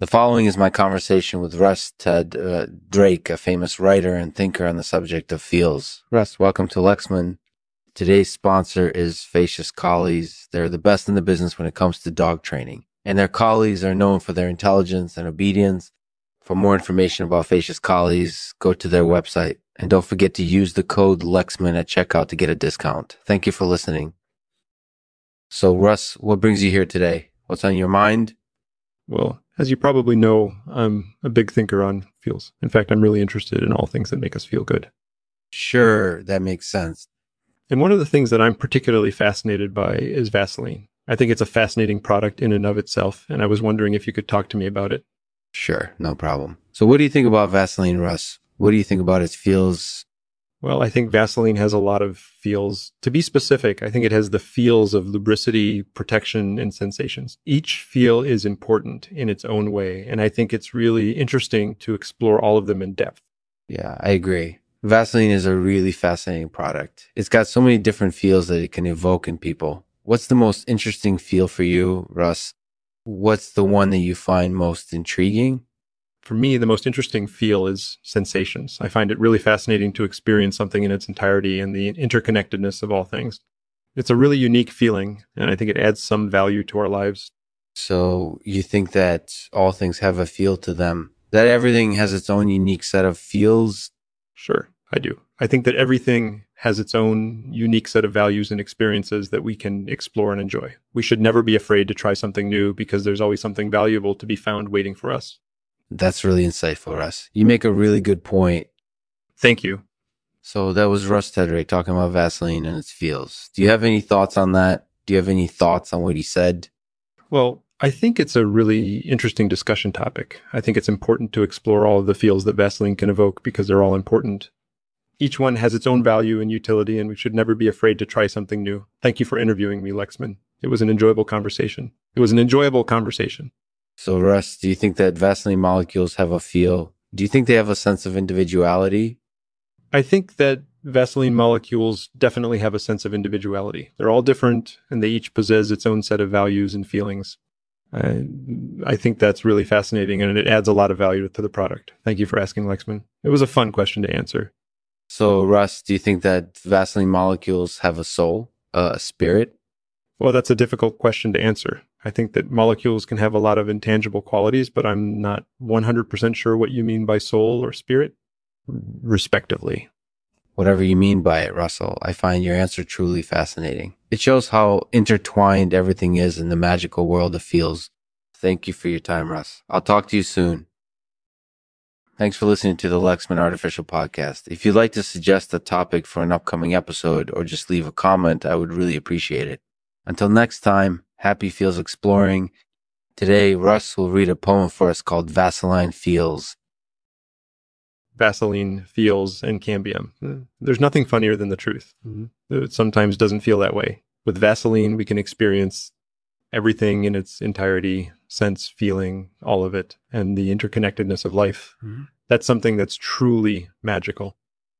The following is my conversation with Russ Ted uh, Drake, a famous writer and thinker on the subject of feels. Russ, welcome to Lexman. Today's sponsor is Facious Collies. They're the best in the business when it comes to dog training, and their collies are known for their intelligence and obedience. For more information about Facious Collies, go to their website and don't forget to use the code Lexman at checkout to get a discount. Thank you for listening. So, Russ, what brings you here today? What's on your mind? Well, as you probably know, I'm a big thinker on feels. In fact, I'm really interested in all things that make us feel good. Sure, that makes sense. And one of the things that I'm particularly fascinated by is Vaseline. I think it's a fascinating product in and of itself, and I was wondering if you could talk to me about it. Sure, no problem. So, what do you think about Vaseline, Russ? What do you think about its feels well, I think Vaseline has a lot of feels. To be specific, I think it has the feels of lubricity, protection, and sensations. Each feel is important in its own way. And I think it's really interesting to explore all of them in depth. Yeah, I agree. Vaseline is a really fascinating product. It's got so many different feels that it can evoke in people. What's the most interesting feel for you, Russ? What's the one that you find most intriguing? For me, the most interesting feel is sensations. I find it really fascinating to experience something in its entirety and the interconnectedness of all things. It's a really unique feeling, and I think it adds some value to our lives. So, you think that all things have a feel to them, that everything has its own unique set of feels? Sure, I do. I think that everything has its own unique set of values and experiences that we can explore and enjoy. We should never be afraid to try something new because there's always something valuable to be found waiting for us. That's really insightful, Russ. You make a really good point. Thank you. So that was Russ Tedrake talking about Vaseline and its feels. Do you have any thoughts on that? Do you have any thoughts on what he said? Well, I think it's a really interesting discussion topic. I think it's important to explore all of the feels that Vaseline can evoke because they're all important. Each one has its own value and utility, and we should never be afraid to try something new. Thank you for interviewing me, Lexman. It was an enjoyable conversation. It was an enjoyable conversation. So, Russ, do you think that Vaseline molecules have a feel? Do you think they have a sense of individuality? I think that Vaseline molecules definitely have a sense of individuality. They're all different and they each possess its own set of values and feelings. I, I think that's really fascinating and it adds a lot of value to the product. Thank you for asking, Lexman. It was a fun question to answer. So, Russ, do you think that Vaseline molecules have a soul, a spirit? Well, that's a difficult question to answer. I think that molecules can have a lot of intangible qualities, but I'm not 100% sure what you mean by soul or spirit, respectively. Whatever you mean by it, Russell, I find your answer truly fascinating. It shows how intertwined everything is in the magical world of feels. Thank you for your time, Russ. I'll talk to you soon. Thanks for listening to the Lexman Artificial Podcast. If you'd like to suggest a topic for an upcoming episode or just leave a comment, I would really appreciate it. Until next time, Happy Feels Exploring. Today, Russ will read a poem for us called Vaseline Feels. Vaseline feels and cambium. There's nothing funnier than the truth. Mm-hmm. It sometimes doesn't feel that way. With Vaseline, we can experience everything in its entirety sense, feeling, all of it, and the interconnectedness of life. Mm-hmm. That's something that's truly magical.